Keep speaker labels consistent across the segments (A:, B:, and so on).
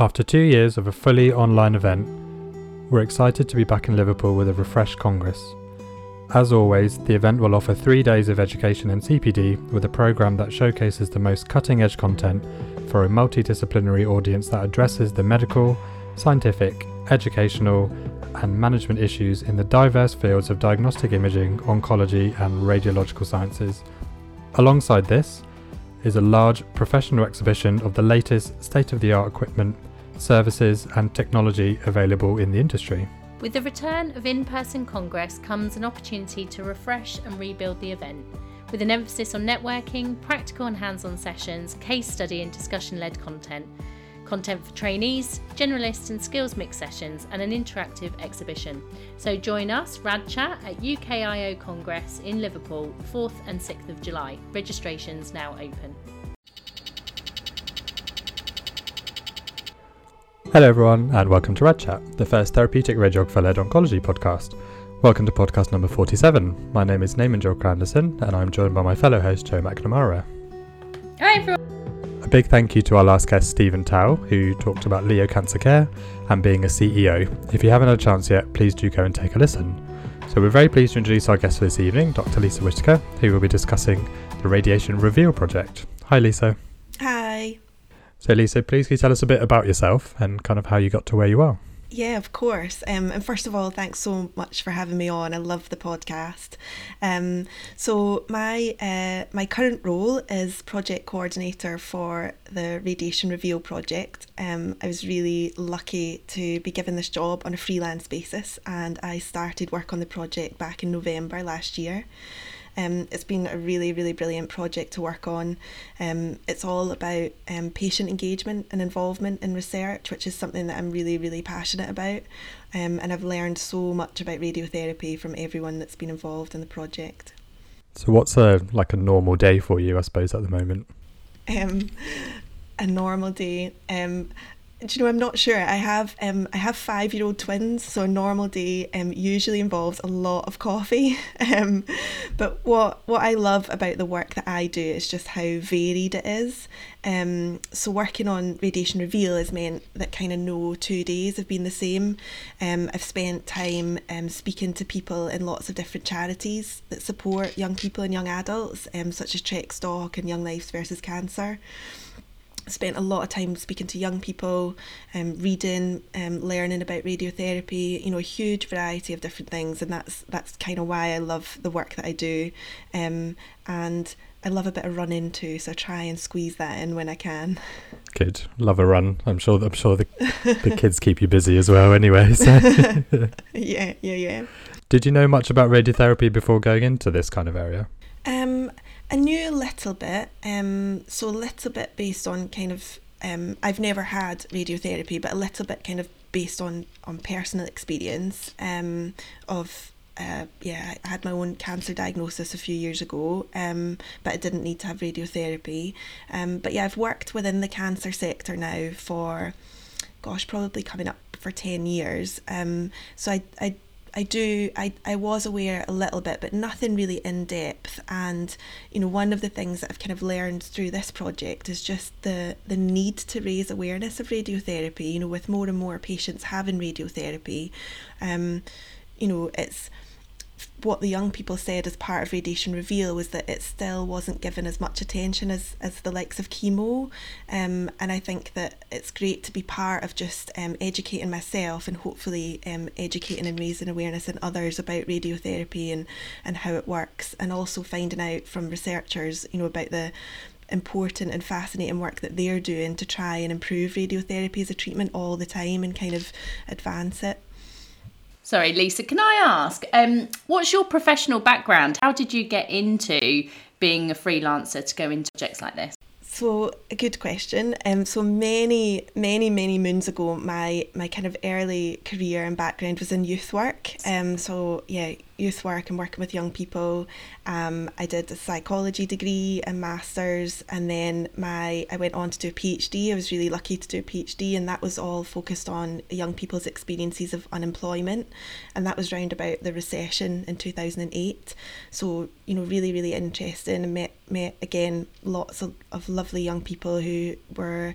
A: After two years of a fully online event, we're excited to be back in Liverpool with a refreshed Congress. As always, the event will offer three days of education in CPD with a programme that showcases the most cutting edge content for a multidisciplinary audience that addresses the medical, scientific, educational, and management issues in the diverse fields of diagnostic imaging, oncology, and radiological sciences. Alongside this is a large professional exhibition of the latest state of the art equipment, services, and technology available in the industry.
B: With the return of in person Congress comes an opportunity to refresh and rebuild the event, with an emphasis on networking, practical and hands on sessions, case study, and discussion led content, content for trainees, generalist and skills mix sessions, and an interactive exhibition. So join us, RadChat, at UKIO Congress in Liverpool, 4th and 6th of July. Registrations now open.
A: Hello, everyone, and welcome to Rad Chat, the first therapeutic radiographer led oncology podcast. Welcome to podcast number 47. My name is Naman Julka Anderson, and I'm joined by my fellow host, Joe McNamara.
B: Hi, everyone.
A: A big thank you to our last guest, Stephen Towe, who talked about Leo Cancer Care and being a CEO. If you haven't had a chance yet, please do go and take a listen. So, we're very pleased to introduce our guest for this evening, Dr. Lisa Whitaker, who will be discussing the Radiation Reveal project. Hi, Lisa.
C: Hi.
A: So, Lisa, please can you tell us a bit about yourself and kind of how you got to where you are?
C: Yeah, of course. Um, and first of all, thanks so much for having me on. I love the podcast. Um, so my uh, my current role is project coordinator for the Radiation Reveal project. Um, I was really lucky to be given this job on a freelance basis, and I started work on the project back in November last year. Um, it's been a really, really brilliant project to work on. Um, it's all about um, patient engagement and involvement in research, which is something that I'm really, really passionate about. Um, and I've learned so much about radiotherapy from everyone that's been involved in the project.
A: So, what's a like a normal day for you, I suppose, at the moment?
C: Um, a normal day. Um, do you know I'm not sure. I have um I have five year old twins, so a normal day um usually involves a lot of coffee. Um, but what what I love about the work that I do is just how varied it is. Um, so working on Radiation Reveal has meant that kind of no two days have been the same. Um, I've spent time um, speaking to people in lots of different charities that support young people and young adults, um, such as Trekstock and Young Lives versus Cancer spent a lot of time speaking to young people, um, reading, um, learning about radiotherapy. You know, a huge variety of different things, and that's that's kind of why I love the work that I do. Um, and I love a bit of running too, so I try and squeeze that in when I can.
A: Good, love a run. I'm sure. That I'm sure the the kids keep you busy as well. Anyway, so
C: yeah, yeah, yeah.
A: Did you know much about radiotherapy before going into this kind of area?
C: Um, I knew a little bit, um, so a little bit based on kind of. Um, I've never had radiotherapy, but a little bit kind of based on on personal experience. Um, of uh, yeah, I had my own cancer diagnosis a few years ago, um, but I didn't need to have radiotherapy. Um, but yeah, I've worked within the cancer sector now for, gosh, probably coming up for ten years. Um, so I I I do I, I was aware a little bit but nothing really in depth. And you know one of the things that I've kind of learned through this project is just the the need to raise awareness of radiotherapy you know with more and more patients having radiotherapy. Um you know it's what the young people said as part of Radiation Reveal was that it still wasn't given as much attention as, as the likes of chemo. Um, and I think that it's great to be part of just um, educating myself and hopefully um, educating and raising awareness in others about radiotherapy and, and how it works. And also finding out from researchers, you know, about the important and fascinating work that they're doing to try and improve radiotherapy as a treatment all the time and kind of advance it.
B: Sorry, Lisa, can I ask, um, what's your professional background? How did you get into being a freelancer to go into projects like this?
C: So a good question. Um, so many, many, many moons ago, my my kind of early career and background was in youth work. Um, so yeah, youth work and working with young people. Um, I did a psychology degree and masters, and then my I went on to do a PhD. I was really lucky to do a PhD, and that was all focused on young people's experiences of unemployment, and that was round about the recession in two thousand and eight. So you know, really, really interesting, and met met again lots of, of lovely young people who were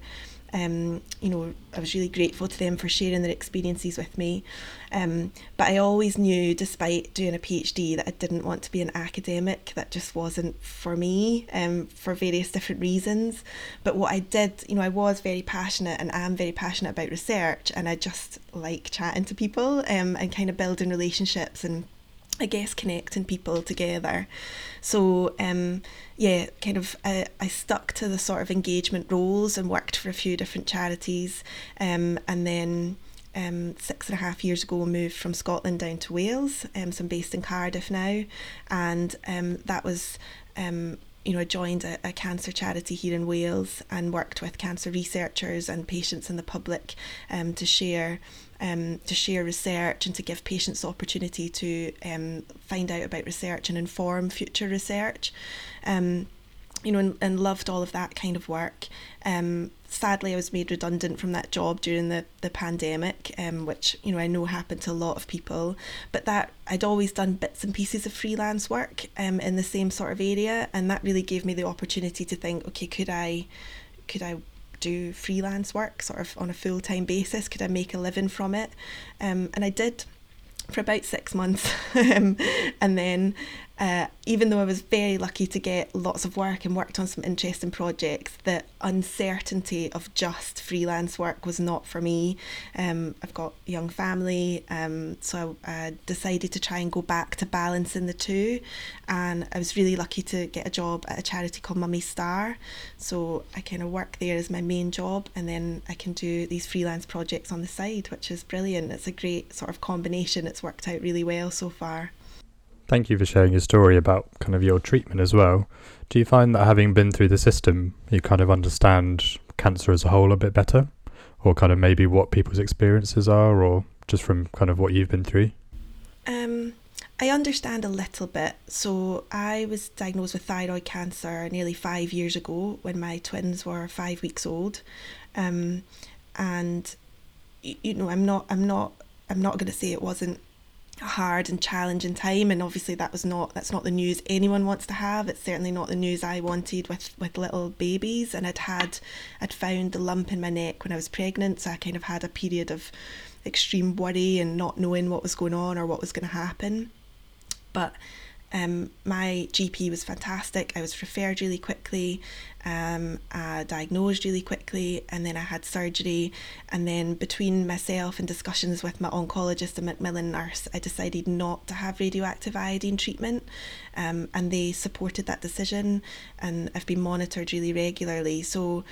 C: Um, you know, I was really grateful to them for sharing their experiences with me. Um, but I always knew, despite doing a PhD, that I didn't want to be an academic. That just wasn't for me um, for various different reasons. But what I did, you know, I was very passionate and am very passionate about research, and I just like chatting to people um, and kind of building relationships and I guess connecting people together. So um, yeah, kind of I, I stuck to the sort of engagement roles and worked for a few different charities, um, and then. Um, six and a half years ago, moved from Scotland down to Wales. Um, so I'm based in Cardiff now, and um, that was um, you know, I joined a, a, cancer charity here in Wales and worked with cancer researchers and patients and the public um, to share um, to share research and to give patients the opportunity to um, find out about research and inform future research. Um, you know, and, and loved all of that kind of work. Um, sadly, I was made redundant from that job during the, the pandemic, um, which, you know, I know happened to a lot of people. But that I'd always done bits and pieces of freelance work um, in the same sort of area. And that really gave me the opportunity to think, okay, could I, could I do freelance work sort of on a full time basis? Could I make a living from it? Um, and I did for about six months. um, and then uh, even though I was very lucky to get lots of work and worked on some interesting projects, the uncertainty of just freelance work was not for me. Um, I've got a young family, um, so I uh, decided to try and go back to balancing the two. And I was really lucky to get a job at a charity called Mummy Star. So I kind of work there as my main job, and then I can do these freelance projects on the side, which is brilliant. It's a great sort of combination. It's worked out really well so far.
A: Thank you for sharing your story about kind of your treatment as well. Do you find that having been through the system, you kind of understand cancer as a whole a bit better? Or kind of maybe what people's experiences are, or just from kind of what you've been through?
C: Um, I understand a little bit. So I was diagnosed with thyroid cancer nearly five years ago when my twins were five weeks old. Um, and you know, I'm not, I'm not, I'm not going to say it wasn't hard and challenging time and obviously that was not that's not the news anyone wants to have. It's certainly not the news I wanted with with little babies and I'd had I'd found the lump in my neck when I was pregnant so I kind of had a period of extreme worry and not knowing what was going on or what was going to happen. But um, my GP was fantastic. I was referred really quickly, um, uh, diagnosed really quickly, and then I had surgery. And then between myself and discussions with my oncologist and Macmillan nurse, I decided not to have radioactive iodine treatment, um, and they supported that decision. And I've been monitored really regularly. So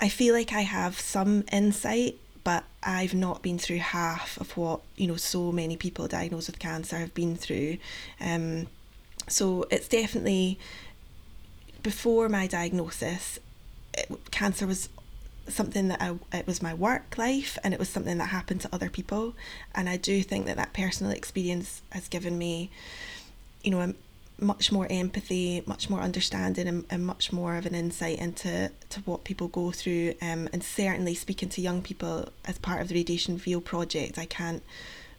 C: I feel like I have some insight but I've not been through half of what you know so many people diagnosed with cancer have been through. Um, so it's definitely before my diagnosis, it, cancer was something that I it was my work life and it was something that happened to other people, and I do think that that personal experience has given me, you know, much more empathy, much more understanding, and, and much more of an insight into to what people go through. Um, and certainly speaking to young people as part of the Radiation Reveal project, I can't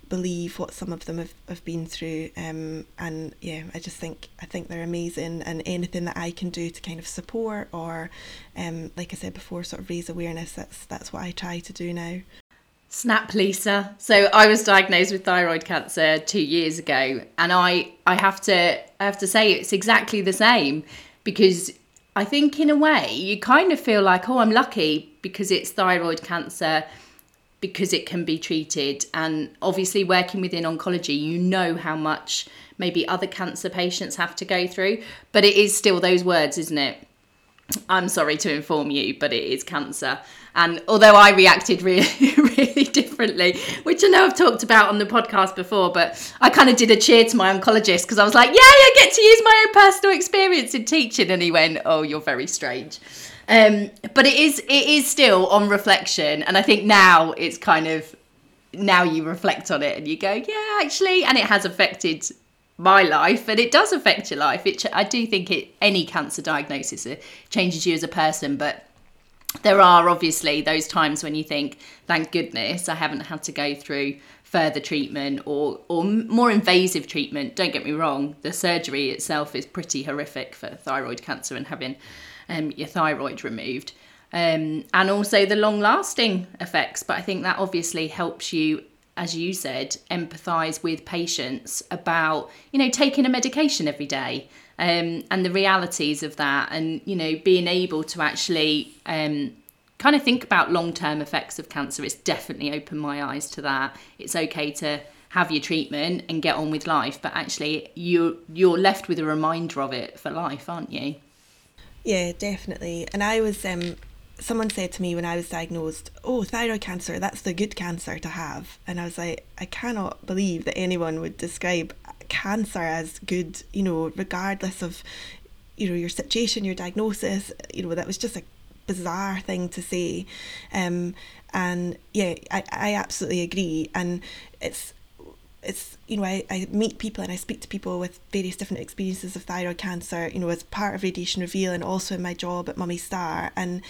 C: believe what some of them have, have been through. Um, and yeah, I just think I think they're amazing, and anything that I can do to kind of support or, um, like I said before, sort of raise awareness. That's that's what I try to do now.
D: Snap, Lisa. So I was diagnosed with thyroid cancer two years ago, and I I have to I have to say it's exactly the same because I think in a way you kind of feel like oh I'm lucky because it's thyroid cancer because it can be treated and obviously working within oncology you know how much maybe other cancer patients have to go through but it is still those words isn't it I'm sorry to inform you, but it is cancer. And although I reacted really, really differently, which I know I've talked about on the podcast before, but I kind of did a cheer to my oncologist because I was like, yeah, I get to use my own personal experience in teaching. And he went, oh, you're very strange. Um, but it is, it is still on reflection. And I think now it's kind of, now you reflect on it and you go, yeah, actually, and it has affected my life and it does affect your life it i do think it any cancer diagnosis changes you as a person but there are obviously those times when you think thank goodness i haven't had to go through further treatment or or more invasive treatment don't get me wrong the surgery itself is pretty horrific for thyroid cancer and having um, your thyroid removed
B: um, and also the long lasting effects. But I think that obviously helps you, as you said, empathize with patients about, you know, taking a medication every day. Um, and the realities of that, and you know, being able to actually um, kind of think about long term effects of cancer, it's definitely opened my eyes to that. It's okay to have your treatment and get on with life, but actually, you you're left with a reminder of it for life, aren't you?
C: Yeah, definitely. And I was um someone said to me when I was diagnosed, "Oh, thyroid cancer, that's the good cancer to have." And I was like, I cannot believe that anyone would describe cancer as good, you know, regardless of you know your situation, your diagnosis, you know, that was just a bizarre thing to say. Um and yeah, I, I absolutely agree. And it's it's you know I, I meet people and I speak to people with various different experiences of thyroid cancer you know as part of radiation reveal and also in my job at Mummy Star and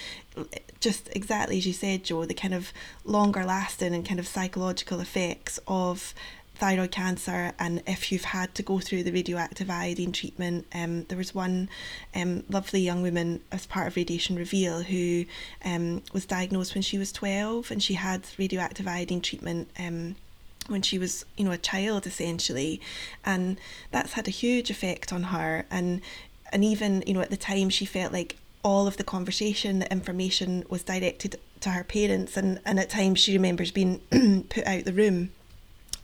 C: just exactly as you said Joe the kind of longer lasting and kind of psychological effects of thyroid cancer and if you've had to go through the radioactive iodine treatment um, there was one um, lovely young woman as part of radiation reveal who um, was diagnosed when she was 12 and she had radioactive iodine treatment um, when she was, you know, a child essentially, and that's had a huge effect on her. And and even, you know, at the time she felt like all of the conversation, the information was directed to her parents, and and at times she remembers being put out the room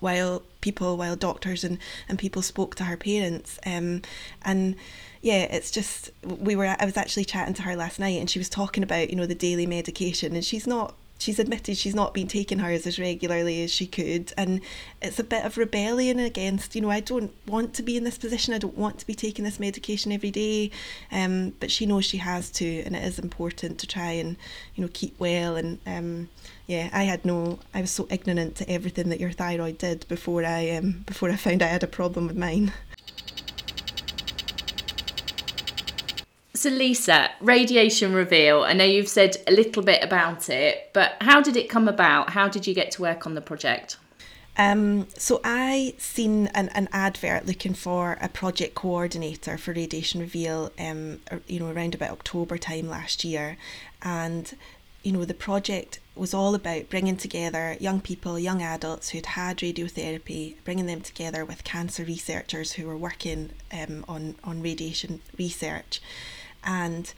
C: while people, while doctors and and people spoke to her parents, um, and yeah, it's just we were. I was actually chatting to her last night, and she was talking about you know the daily medication, and she's not she's admitted she's not been taking hers as regularly as she could and it's a bit of rebellion against you know i don't want to be in this position i don't want to be taking this medication every day um, but she knows she has to and it is important to try and you know keep well and um, yeah i had no i was so ignorant to everything that your thyroid did before i um, before i found i had a problem with mine
B: So, Lisa, radiation reveal. I know you've said a little bit about it, but how did it come about? How did you get to work on the project?
C: Um, so I seen an, an advert looking for a project coordinator for Radiation Reveal, um, you know, around about October time last year, and you know the project was all about bringing together young people, young adults who'd had radiotherapy, bringing them together with cancer researchers who were working um, on on radiation research, and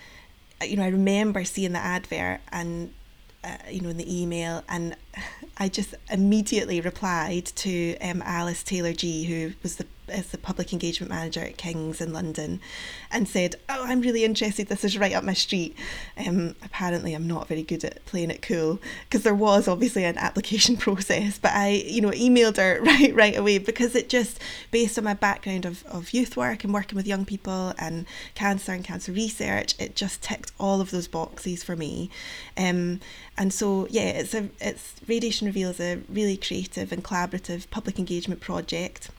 C: uh, you know I remember seeing the advert and uh, you know in the email and I just immediately replied to um, Alice Taylor Gee who was the as the public engagement manager at King's in London and said, Oh, I'm really interested. This is right up my street. Um, apparently, I'm not very good at playing it cool because there was obviously an application process, but I, you know, emailed her right right away because it just, based on my background of, of youth work and working with young people and cancer and cancer research, it just ticked all of those boxes for me. Um, and so, yeah, it's a it's Radiation Reveal is a really creative and collaborative public engagement project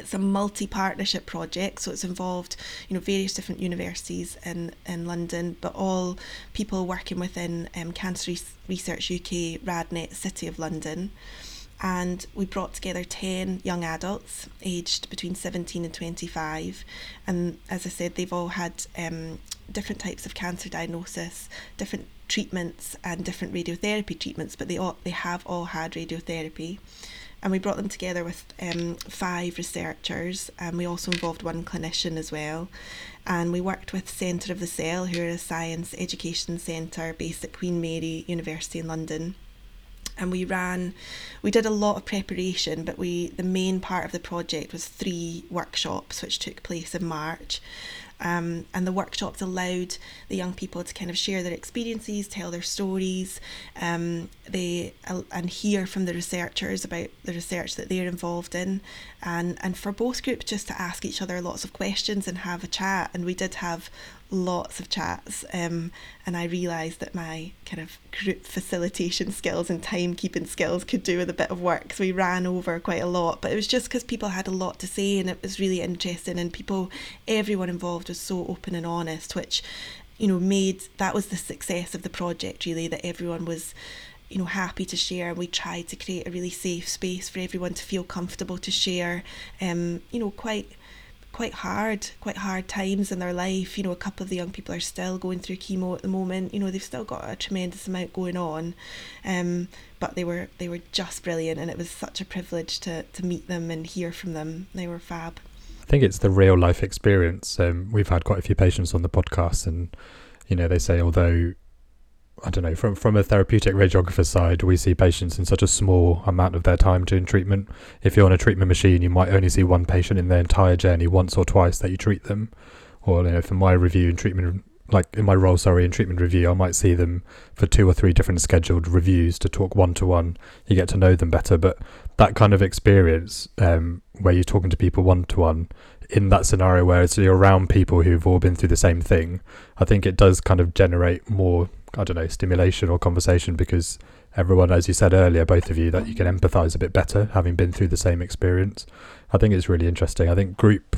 C: it's a multi-partnership project so it's involved you know various different universities in in London but all people working within um, Cancer Research UK RadNet City of London. And we brought together 10 young adults aged between 17 and 25 and as I said they've all had um, different types of cancer diagnosis different treatments and different radiotherapy treatments but they all they have all had radiotherapy and we brought them together with um, five researchers and we also involved one clinician as well. And we worked with Centre of the Cell who are a science education centre based at Queen Mary University in London. And we ran we did a lot of preparation but we the main part of the project was three workshops which took place in March um, and the workshops allowed the young people to kind of share their experiences, tell their stories, um, they uh, and hear from the researchers about the research that they're involved in, and and for both groups just to ask each other lots of questions and have a chat. And we did have lots of chats um, and I realised that my kind of group facilitation skills and timekeeping skills could do with a bit of work so we ran over quite a lot but it was just because people had a lot to say and it was really interesting and people everyone involved was so open and honest which you know made that was the success of the project really that everyone was you know happy to share and we tried to create a really safe space for everyone to feel comfortable to share um you know quite quite hard, quite hard times in their life. You know, a couple of the young people are still going through chemo at the moment. You know, they've still got a tremendous amount going on, um, but they were they were just brilliant, and it was such a privilege to to meet them and hear from them. They were fab.
A: I think it's the real life experience. Um, we've had quite a few patients on the podcast, and you know, they say although I don't know, from from a therapeutic radiographer side, we see patients in such a small amount of their time during treatment. If you're on a treatment machine, you might only see one patient in their entire journey once or twice that you treat them. Or you know, for my review in treatment, like in my role, sorry, in treatment review, I might see them for two or three different scheduled reviews to talk one to one. You get to know them better, but that kind of experience um, where you're talking to people one to one in that scenario where it's you're around people who've all been through the same thing, I think it does kind of generate more I don't know, stimulation or conversation because everyone, as you said earlier, both of you, that you can empathise a bit better having been through the same experience. I think it's really interesting. I think group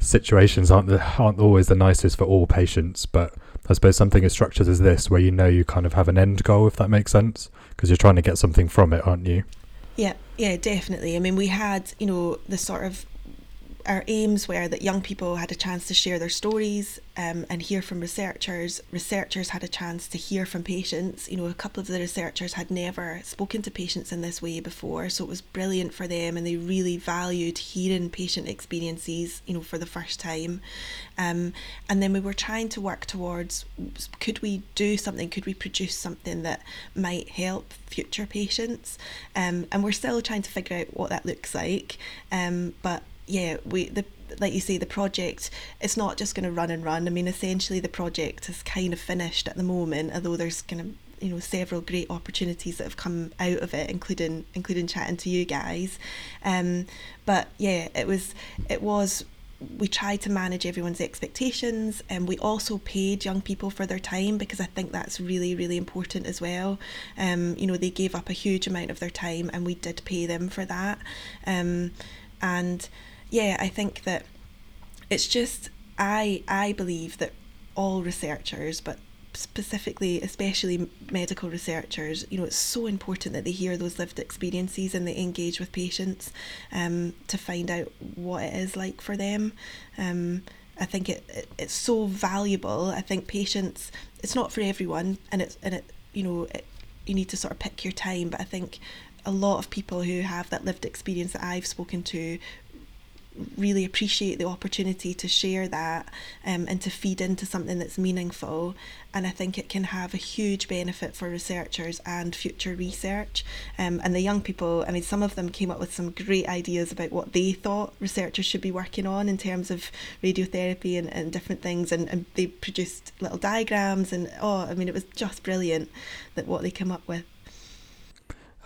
A: situations aren't the, aren't always the nicest for all patients, but I suppose something as structured as this, where you know you kind of have an end goal, if that makes sense, because you're trying to get something from it, aren't you?
C: Yeah, yeah, definitely. I mean, we had, you know, the sort of our aims were that young people had a chance to share their stories um, and hear from researchers. Researchers had a chance to hear from patients. You know, a couple of the researchers had never spoken to patients in this way before, so it was brilliant for them, and they really valued hearing patient experiences. You know, for the first time, um, and then we were trying to work towards: could we do something? Could we produce something that might help future patients? Um, and we're still trying to figure out what that looks like. Um, but yeah, we the like you say, the project it's not just going to run and run. I mean, essentially, the project is kind of finished at the moment, although there's kind of you know several great opportunities that have come out of it, including including chatting to you guys. Um, but yeah, it was it was we tried to manage everyone's expectations and we also paid young people for their time because I think that's really really important as well um, you know they gave up a huge amount of their time and we did pay them for that um, and yeah, I think that it's just I I believe that all researchers, but specifically especially medical researchers you know it's so important that they hear those lived experiences and they engage with patients um, to find out what it is like for them. Um, I think it, it it's so valuable. I think patients it's not for everyone and it's and it you know it, you need to sort of pick your time but I think a lot of people who have that lived experience that I've spoken to really appreciate the opportunity to share that um, and to feed into something that's meaningful. And I think it can have a huge benefit for researchers and future research. Um, and the young people, I mean, some of them came up with some great ideas about what they thought researchers should be working on in terms of radiotherapy and, and different things. And, and they produced little diagrams. And oh, I mean, it was just brilliant that what they came up with.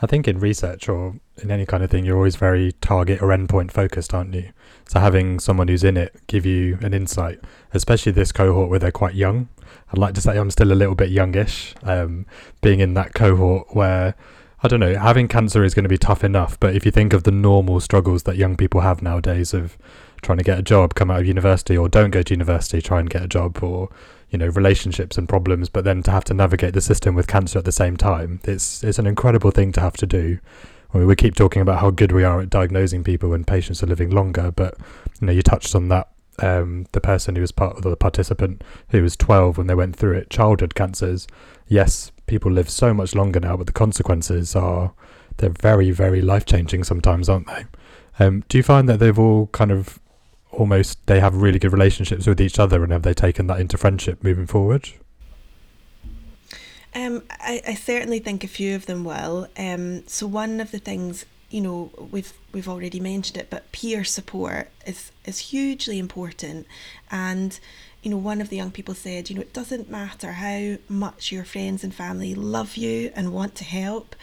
A: I think in research or in any kind of thing, you're always very target or endpoint focused, aren't you? So having someone who's in it give you an insight, especially this cohort where they're quite young. I'd like to say I'm still a little bit youngish, um, being in that cohort where I don't know, having cancer is going to be tough enough. But if you think of the normal struggles that young people have nowadays of trying to get a job, come out of university, or don't go to university, try and get a job, or you know relationships and problems but then to have to navigate the system with cancer at the same time it's it's an incredible thing to have to do. I mean, we keep talking about how good we are at diagnosing people when patients are living longer but you know you touched on that um, the person who was part of the participant who was 12 when they went through it childhood cancers. Yes people live so much longer now but the consequences are they're very very life changing sometimes aren't they? Um, do you find that they've all kind of almost they have really good relationships with each other and have they taken that into friendship moving forward?
C: Um, I, I certainly think a few of them will. Um, so one of the things you know we've we've already mentioned it, but peer support is is hugely important. And you know, one of the young people said, you know, it doesn't matter how much your friends and family love you and want to help,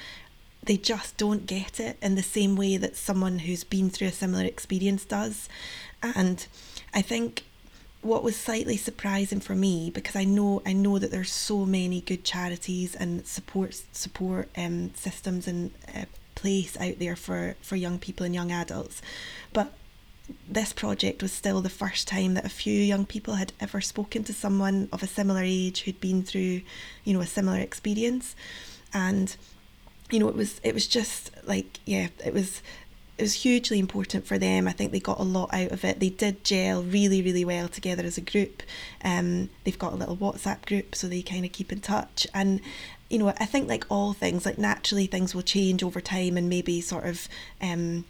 C: they just don't get it in the same way that someone who's been through a similar experience does. And I think what was slightly surprising for me because I know I know that there's so many good charities and support support um, systems in uh, place out there for for young people and young adults, but this project was still the first time that a few young people had ever spoken to someone of a similar age who'd been through, you know, a similar experience, and you know it was it was just like yeah it was it was hugely important for them. I think they got a lot out of it. They did gel really, really well together as a group. Um, they've got a little WhatsApp group, so they kind of keep in touch. And you know, I think like all things, like naturally things will change over time, and maybe sort of. Um,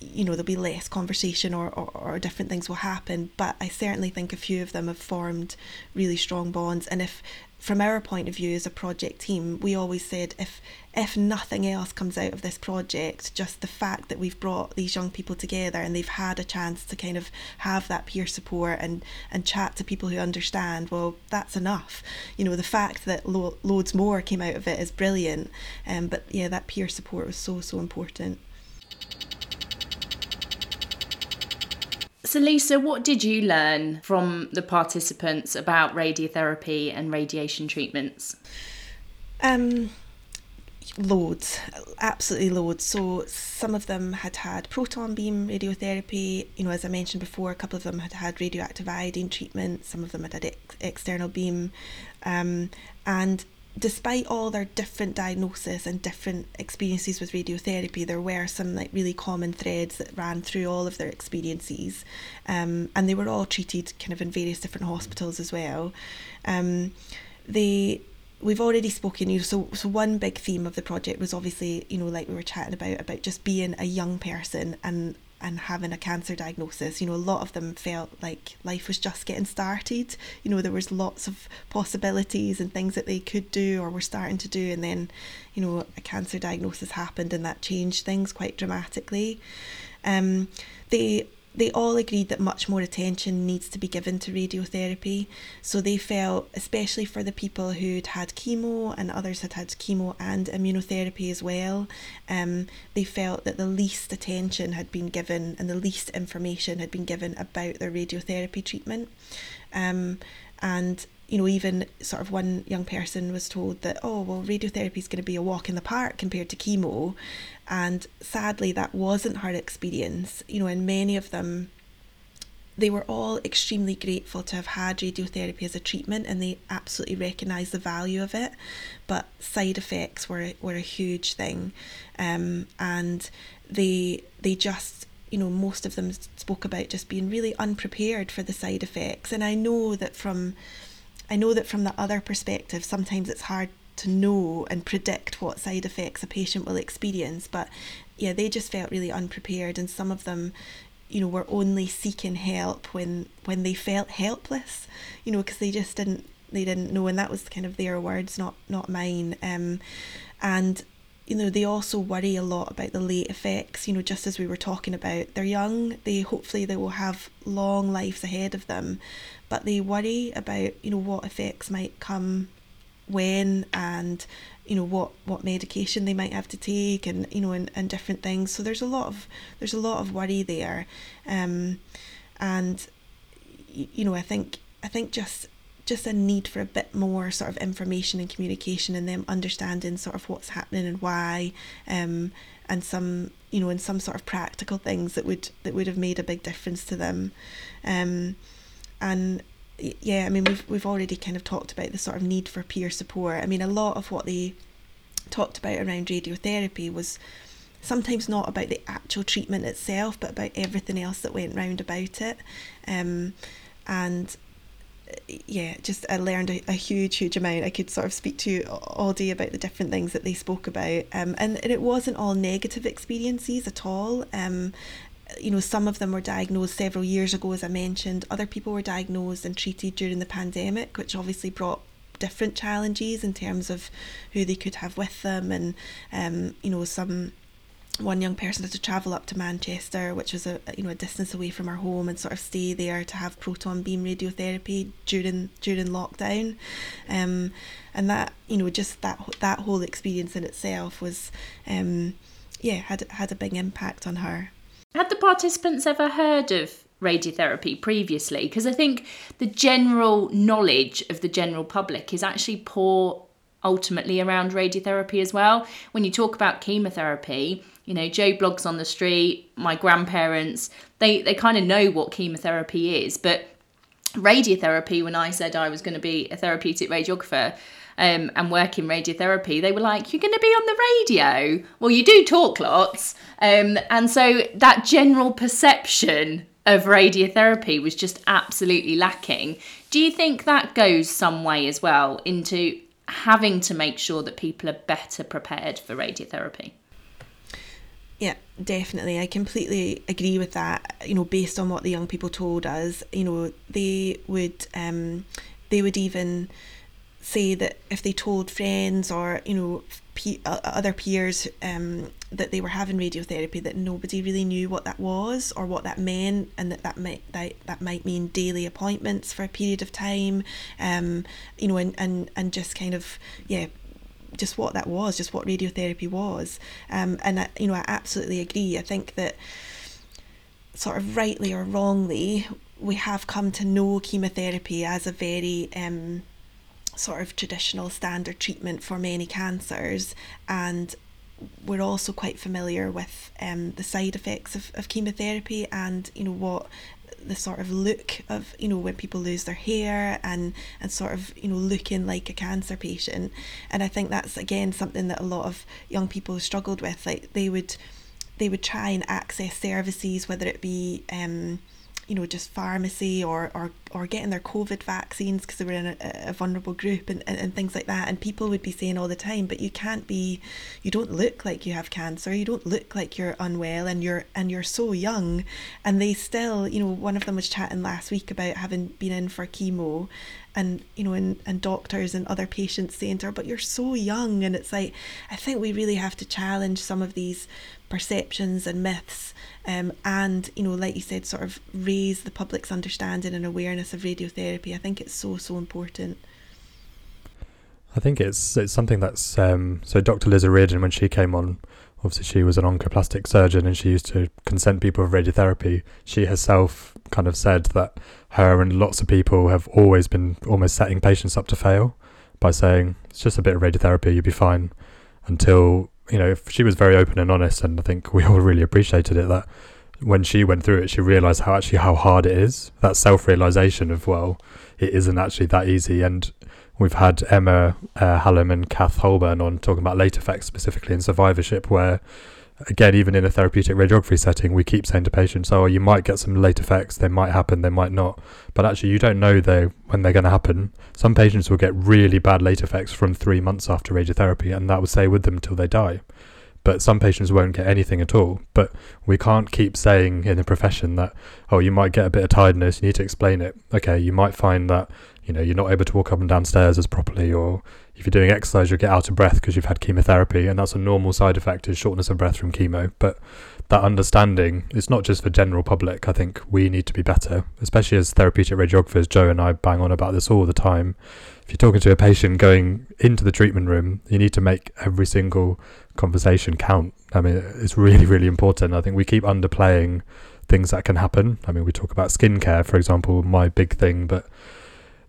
C: you know there'll be less conversation or, or, or, different things will happen but i certainly think a few of them have formed really strong bonds and if from our point of view as a project team, we always said if if nothing else comes out of this project, just the fact that we've brought these young people together and they've had a chance to kind of have that peer support and and chat to people who understand, well, that's enough. You know, the fact that lo- loads more came out of it is brilliant. Um, but yeah, that peer support was so so important.
B: So, Lisa, what did you learn from the participants about radiotherapy and radiation treatments?
C: Um, loads, absolutely loads. So, some of them had had proton beam radiotherapy. You know, as I mentioned before, a couple of them had had radioactive iodine treatment. Some of them had had ex- external beam, um, and despite all their different diagnosis and different experiences with radiotherapy, there were some like really common threads that ran through all of their experiences, um, and they were all treated kind of in various different hospitals as well. Um, they we've already spoken you know so so one big theme of the project was obviously you know like we were chatting about about just being a young person and and having a cancer diagnosis, you know, a lot of them felt like life was just getting started. You know, there was lots of possibilities and things that they could do or were starting to do, and then, you know, a cancer diagnosis happened and that changed things quite dramatically. Um, they they all agreed that much more attention needs to be given to radiotherapy. So they felt, especially for the people who'd had chemo and others had had chemo and immunotherapy as well, um, they felt that the least attention had been given and the least information had been given about their radiotherapy treatment. Um, and you know, even sort of one young person was told that, oh, well, radiotherapy is going to be a walk in the park compared to chemo. And sadly, that wasn't her experience. You know, and many of them, they were all extremely grateful to have had radiotherapy as a treatment and they absolutely recognised the value of it. But side effects were, were a huge thing. Um, and they, they just you know, most of them spoke about just being really unprepared for the side effects. And I know that from I know that from the other perspective, sometimes it's hard to know and predict what side effects a patient will experience, but yeah, they just felt really unprepared, and some of them, you know, were only seeking help when when they felt helpless, you know, because they just didn't they didn't know, and that was kind of their words, not not mine. Um, and you know they also worry a lot about the late effects you know just as we were talking about. They're young they hopefully they will have long lives ahead of them but they worry about you know what effects might come when and you know what what medication they might have to take and you know and, and different things. So there's a lot of there's a lot of worry there. Um and you know i think i think just just a need for a bit more sort of information and communication and them understanding sort of what's happening and why um and some you know and some sort of practical things that would that would have made a big difference to them um and yeah, I mean we've we've already kind of talked about the sort of need for peer support. I mean a lot of what they talked about around radiotherapy was sometimes not about the actual treatment itself, but about everything else that went round about it. Um, and yeah, just I learned a, a, huge, huge amount. I could sort of speak to you all day about the different things that they spoke about. Um, and, it wasn't all negative experiences at all. Um, you know, some of them were diagnosed several years ago, as I mentioned. Other people were diagnosed and treated during the pandemic, which obviously brought different challenges in terms of who they could have with them, and um, you know, some one young person had to travel up to Manchester, which was a you know a distance away from her home, and sort of stay there to have proton beam radiotherapy during during lockdown, um, and that you know just that that whole experience in itself was, um, yeah, had had a big impact on her.
B: Had the participants ever heard of radiotherapy previously? Because I think the general knowledge of the general public is actually poor ultimately around radiotherapy as well. When you talk about chemotherapy, you know, Joe Bloggs on the street, my grandparents, they, they kind of know what chemotherapy is, but radiotherapy, when I said I was going to be a therapeutic radiographer,
D: um, and work in radiotherapy, they were like, You're going to be on the radio. Well, you do talk lots. Um, and so that general perception of radiotherapy was just absolutely lacking. Do you think that goes some way as well into having to make sure that people are better prepared for radiotherapy?
C: Yeah, definitely. I completely agree with that. You know, based on what the young people told us, you know, they would um, they would even say that if they told friends or you know pe- other peers um, that they were having radiotherapy that nobody really knew what that was or what that meant and that that might that, that might mean daily appointments for a period of time um, you know and, and and just kind of yeah just what that was just what radiotherapy was. Um, and I, you know I absolutely agree. I think that sort of rightly or wrongly we have come to know chemotherapy as a very um, sort of traditional standard treatment for many cancers. And we're also quite familiar with um, the side effects of, of chemotherapy and you know what the sort of look of you know when people lose their hair and and sort of you know looking like a cancer patient. And I think that's again something that a lot of young people struggled with. Like they would they would try and access services whether it be um, you know just pharmacy or or, or getting their covid vaccines because they were in a, a vulnerable group and, and, and things like that. And people would be saying all the time but you can't be you don't look like you have cancer. You don't look like you're unwell and you're and you're so young. And they still you know one of them was chatting last week about having been in for chemo and you know and, and doctors and other patients saying to her but you're so young. And it's like i think we really have to challenge some of these perceptions and myths um, and you know like you said sort of raise the public's understanding and awareness of radiotherapy. I think it's so so important.
A: I think it's it's something that's um, so dr liz O'Riordan when she came on obviously she was an oncoplastic surgeon and she used to consent people with radiotherapy. She herself kind of said that her and lots of people have always been almost setting patients up to fail by saying it's just a bit of radiotherapy you'll be fine until you know, she was very open and honest, and I think we all really appreciated it. That when she went through it, she realised how actually how hard it is. That self realisation of well, it isn't actually that easy. And we've had Emma uh, Hallam and Kath Holborn on talking about late effects specifically in survivorship, where again, even in a therapeutic radiography setting, we keep saying to patients, "Oh, you might get some late effects. They might happen. They might not." But actually, you don't know though when they're going to happen. Some patients will get really bad late effects from three months after radiotherapy, and that will stay with them until they die. But some patients won't get anything at all. But we can't keep saying in the profession that, "Oh, you might get a bit of tiredness. You need to explain it." Okay, you might find that you know you're not able to walk up and down stairs as properly, or if you're doing exercise, you'll get out of breath because you've had chemotherapy, and that's a normal side effect is shortness of breath from chemo. But that understanding is not just for general public. I think we need to be better, especially as therapeutic radiographers. Joe and I bang on about this all the time. If you're talking to a patient going into the treatment room, you need to make every single conversation count. I mean, it's really, really important. I think we keep underplaying things that can happen. I mean, we talk about skincare, for example, my big thing, but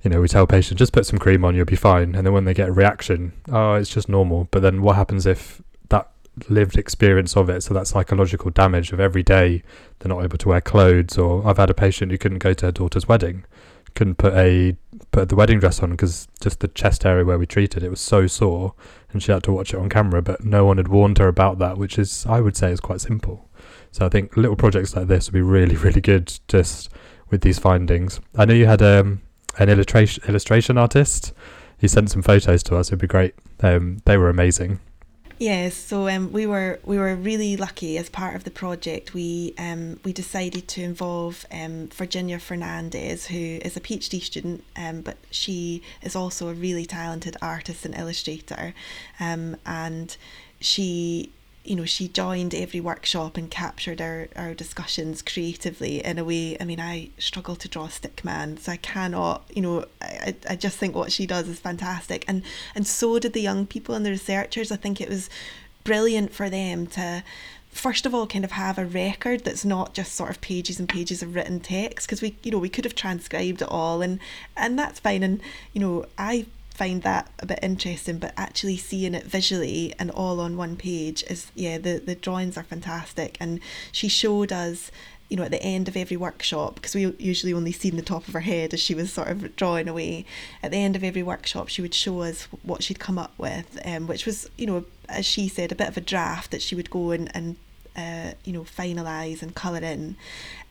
A: you know, we tell patients just put some cream on, you'll be fine. And then when they get a reaction, oh, it's just normal. But then what happens if that lived experience of it, so that psychological damage of every day, they're not able to wear clothes, or I've had a patient who couldn't go to her daughter's wedding, couldn't put a put the wedding dress on because just the chest area where we treated it was so sore, and she had to watch it on camera. But no one had warned her about that, which is I would say is quite simple. So I think little projects like this would be really, really good just with these findings. I know you had um, an illustration illustration artist. He sent some photos to us. It'd be great. Um, they were amazing.
C: Yes, so um, we were we were really lucky as part of the project. We um, we decided to involve um, Virginia Fernandez, who is a PhD student, um, but she is also a really talented artist and illustrator, um, and she you know, she joined every workshop and captured our, our discussions creatively in a way. I mean, I struggle to draw stick man, so I cannot, you know, I, I just think what she does is fantastic. And and so did the young people and the researchers. I think it was brilliant for them to first of all kind of have a record that's not just sort of pages and pages of written text because we you know we could have transcribed it all and and that's fine and you know I find that a bit interesting but actually seeing it visually and all on one page is yeah the the drawings are fantastic and she showed us you know, at the end of every workshop, because we usually only seen the top of her head as she was sort of drawing away, at the end of every workshop, she would show us what she'd come up with, um, which was, you know, as she said, a bit of a draft that she would go and, and uh, you know, finalise and colour in.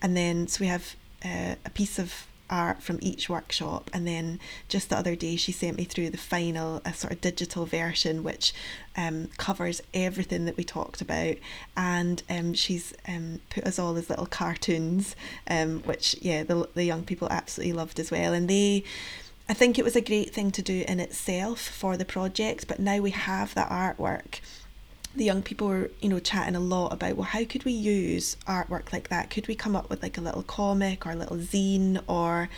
C: And then, so we have uh, a piece of art from each workshop. And then just the other day she sent me through the final a sort of digital version which um, covers everything that we talked about. And um, she's um, put us all as little cartoons um, which yeah the, the young people absolutely loved as well. And they I think it was a great thing to do in itself for the project but now we have that artwork the young people were, you know, chatting a lot about, well, how could we use artwork like that? Could we come up with like a little comic or a little zine or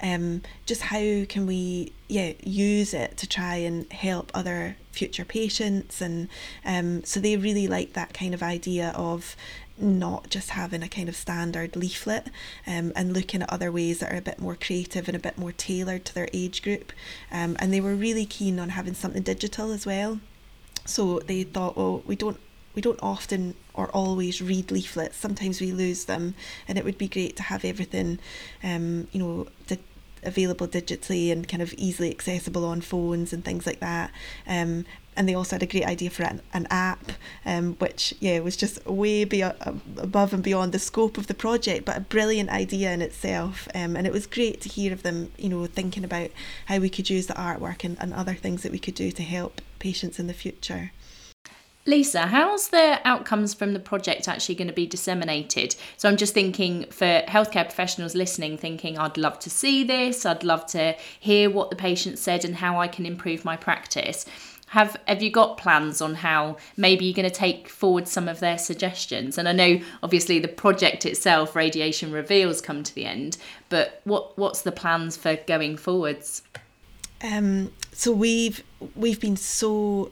C: um, just how can we, yeah, use it to try and help other future patients? And um, so they really like that kind of idea of not just having a kind of standard leaflet um, and looking at other ways that are a bit more creative and a bit more tailored to their age group. Um, and they were really keen on having something digital as well. So they thought, well, we don't we don't often or always read leaflets. Sometimes we lose them, and it would be great to have everything, um, you know, di- available digitally and kind of easily accessible on phones and things like that. Um, and they also had a great idea for an, an app, um, which yeah was just way be- above and beyond the scope of the project, but a brilliant idea in itself. Um, and it was great to hear of them, you know, thinking about how we could use the artwork and, and other things that we could do to help patients in the future.
D: Lisa, how's the outcomes from the project actually going to be disseminated? So I'm just thinking for healthcare professionals listening, thinking I'd love to see this, I'd love to hear what the patient said and how I can improve my practice. Have have you got plans on how maybe you're going to take forward some of their suggestions? And I know obviously the project itself, Radiation Reveals, come to the end, but what what's the plans for going forwards?
C: Um, so we've we've been so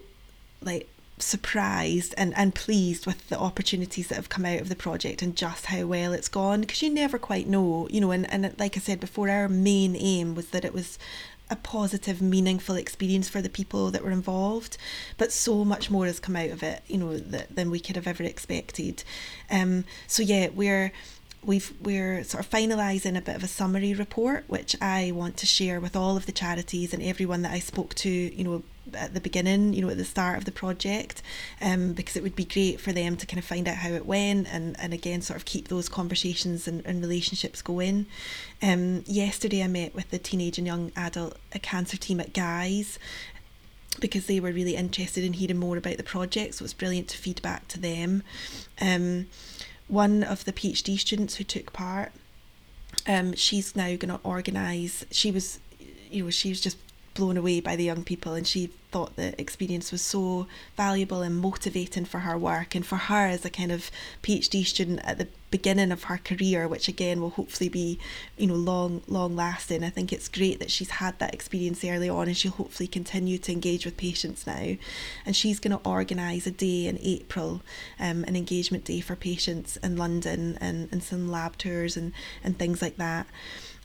C: like surprised and, and pleased with the opportunities that have come out of the project and just how well it's gone because you never quite know you know and, and like i said before our main aim was that it was a positive meaningful experience for the people that were involved but so much more has come out of it you know that, than we could have ever expected. Um so yeah we're we've we're sort of finalising a bit of a summary report which I want to share with all of the charities and everyone that I spoke to you know at the beginning you know at the start of the project um, because it would be great for them to kind of find out how it went and and again sort of keep those conversations and, and relationships going. Um, yesterday I met with the teenage and young adult cancer team at Guy's because they were really interested in hearing more about the project so it's brilliant to feed back to them. Um, one of the PhD students who took part, um, she's now going to organise. She was, you know, she was just blown away by the young people and she thought the experience was so valuable and motivating for her work and for her as a kind of PhD student at the beginning of her career which again will hopefully be you know long long lasting. I think it's great that she's had that experience early on and she'll hopefully continue to engage with patients now. And she's going to organise a day in April um, an engagement day for patients in London and, and some lab tours and, and things like that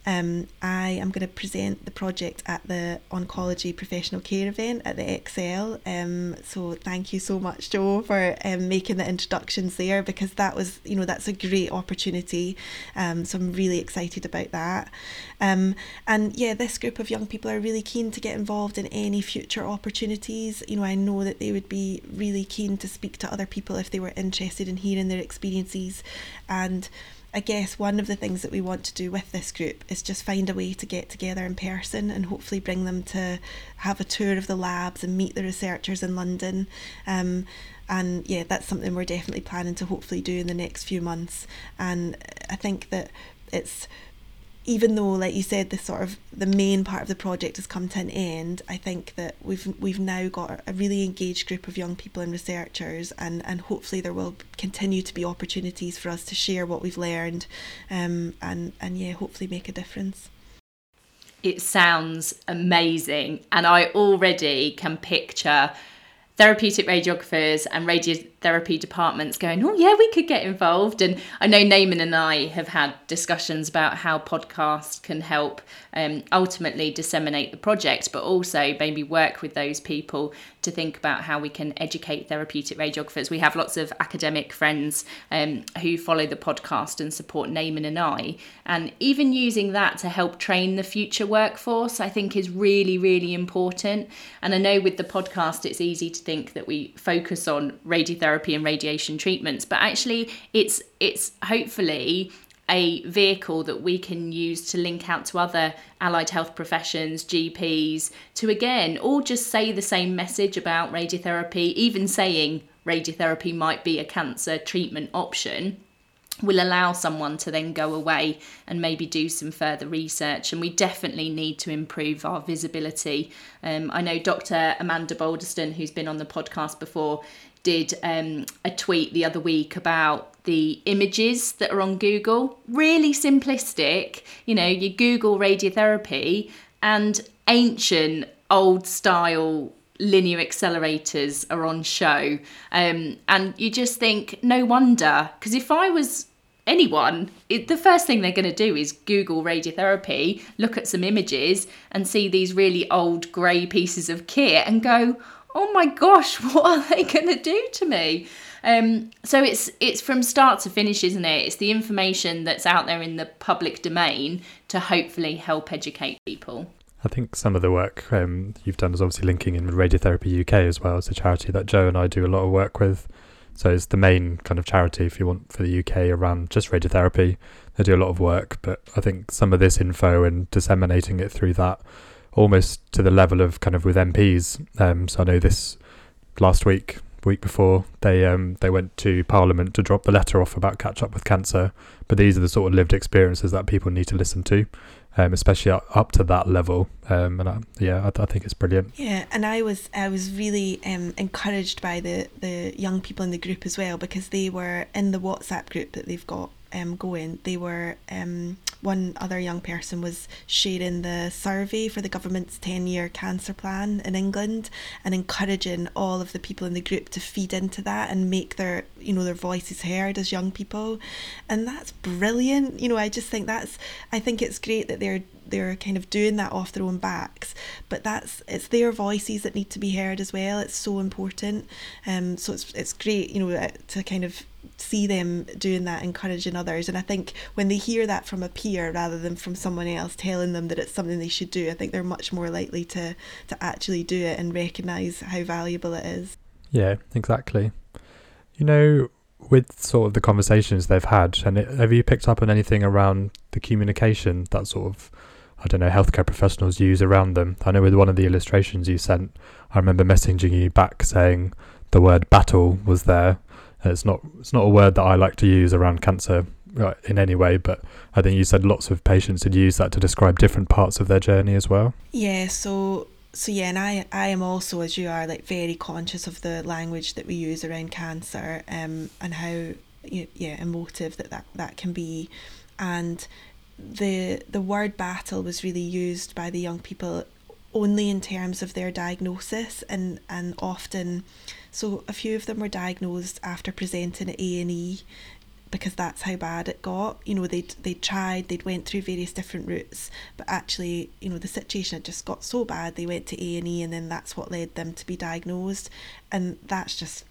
C: um, I am going to present the project at the Oncology Professional Care event at the ExCeL. Um, so thank you so much, Joe, for um, making the introductions there because that was, you know, that's a great opportunity. Um, so I'm really excited about that. Um, and yeah, this group of young people are really keen to get involved in any future opportunities. You know, I know that they would be really keen to speak to other people if they were interested in hearing their experiences and I guess one of the things that we want to do with this group is just find a way to get together in person and hopefully bring them to have a tour of the labs and meet the researchers in London. Um, and yeah, that's something we're definitely planning to hopefully do in the next few months. And I think that it's even though like you said the sort of the main part of the project has come to an end i think that we've we've now got a really engaged group of young people and researchers and and hopefully there will continue to be opportunities for us to share what we've learned um, and and yeah hopefully make a difference.
D: It sounds amazing and i already can picture therapeutic radiographers and radio radiotherapy departments going, oh, yeah, we could get involved. And I know Naman and I have had discussions about how podcasts can help um, ultimately disseminate the project, but also maybe work with those people to think about how we can educate therapeutic radiographers. We have lots of academic friends um, who follow the podcast and support Naman and I. And even using that to help train the future workforce, I think is really, really important. And I know with the podcast, it's easy to think that we focus on radiotherapy and radiation treatments, but actually, it's it's hopefully a vehicle that we can use to link out to other allied health professions, GPs, to again all just say the same message about radiotherapy, even saying radiotherapy might be a cancer treatment option will allow someone to then go away and maybe do some further research. And we definitely need to improve our visibility. Um, I know Dr. Amanda Bolderston, who's been on the podcast before, did um, a tweet the other week about the images that are on Google. Really simplistic. You know, you Google radiotherapy and ancient, old style linear accelerators are on show. Um, and you just think, no wonder. Because if I was anyone, it, the first thing they're going to do is Google radiotherapy, look at some images, and see these really old grey pieces of kit and go, oh my gosh, what are they going to do to me? Um, so it's it's from start to finish, isn't it? It's the information that's out there in the public domain to hopefully help educate people.
A: I think some of the work um, you've done is obviously linking in with Radiotherapy UK as well. It's a charity that Joe and I do a lot of work with. So it's the main kind of charity, if you want, for the UK around just radiotherapy. They do a lot of work, but I think some of this info and disseminating it through that almost to the level of kind of with MPs. Um, so I know this last week, week before, they um, they went to Parliament to drop the letter off about catch up with cancer. But these are the sort of lived experiences that people need to listen to, um, especially up, up to that level. Um, and I, yeah, I, I, think it's brilliant.
C: Yeah, and I was I was really um, encouraged by the the young people in the group as well because they were in the WhatsApp group that they've got um, going. They were um, one other young person was sharing the survey for the government's 10 year cancer plan in England and encouraging all of the people in the group to feed into that and make their you know their voices heard as young people. And that's brilliant. You know I just think that's I think it's great that they're they're kind of doing that off their own backs but that's it's their voices that need to be heard as well. It's so important. Um so it's it's great you know uh, to kind of see them doing that, encouraging others. And I think when they hear that from a peer rather than from someone else telling them that it's something they should do, I think they're much more likely to, to actually do it and recognise how valuable it is.
A: Yeah, exactly. You know, with sort of the conversations they've had, and it, have you picked up on anything around the communication that sort of, I don't know, healthcare professionals use around them? I know with one of the illustrations you sent, I remember messaging you back saying the word battle was there it's not it's not a word that I like to use around cancer uh, in any way, but I think you said lots of patients had used that to describe different parts of their journey as well.
C: Yeah, so so yeah, and I I am also as you are like very conscious of the language that we use around cancer, um, and how yeah emotive that that that can be, and the the word battle was really used by the young people only in terms of their diagnosis and and often so a few of them were diagnosed after presenting at A&E because that's how bad it got. You know, they'd they tried, they'd went through various different routes, but actually, you know, the situation had just got so bad they went to A and E, and then that's what led them to be diagnosed, and that's just